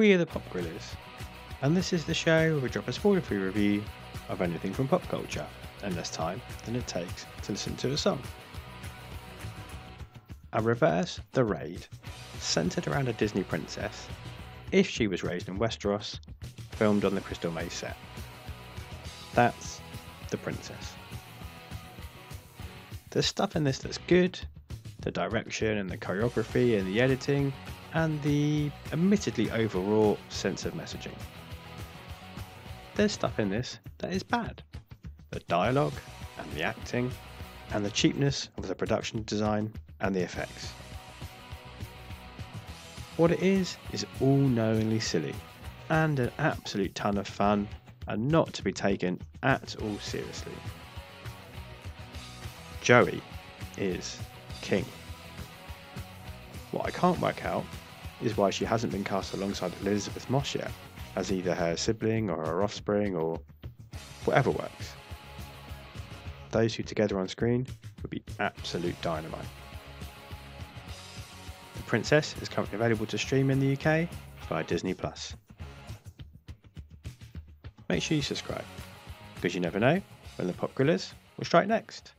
We are the Pop Guerrillas, and this is the show where we drop a spoiler free review of anything from pop culture in less time than it takes to listen to a song. A reverse The Raid, centered around a Disney princess, if she was raised in Westeros, filmed on the Crystal Maze set. That's The Princess. There's stuff in this that's good, the direction and the choreography and the editing, and the admittedly overwrought sense of messaging. There's stuff in this that is bad. The dialogue and the acting and the cheapness of the production design and the effects. What it is, is all knowingly silly and an absolute ton of fun and not to be taken at all seriously. Joey is king. What I can't work out is why she hasn't been cast alongside Elisabeth Moss yet, as either her sibling or her offspring or whatever works. Those two together on screen would be absolute dynamite. The Princess is currently available to stream in the UK via Disney Plus. Make sure you subscribe, because you never know when the Pop Guerrillas will strike next.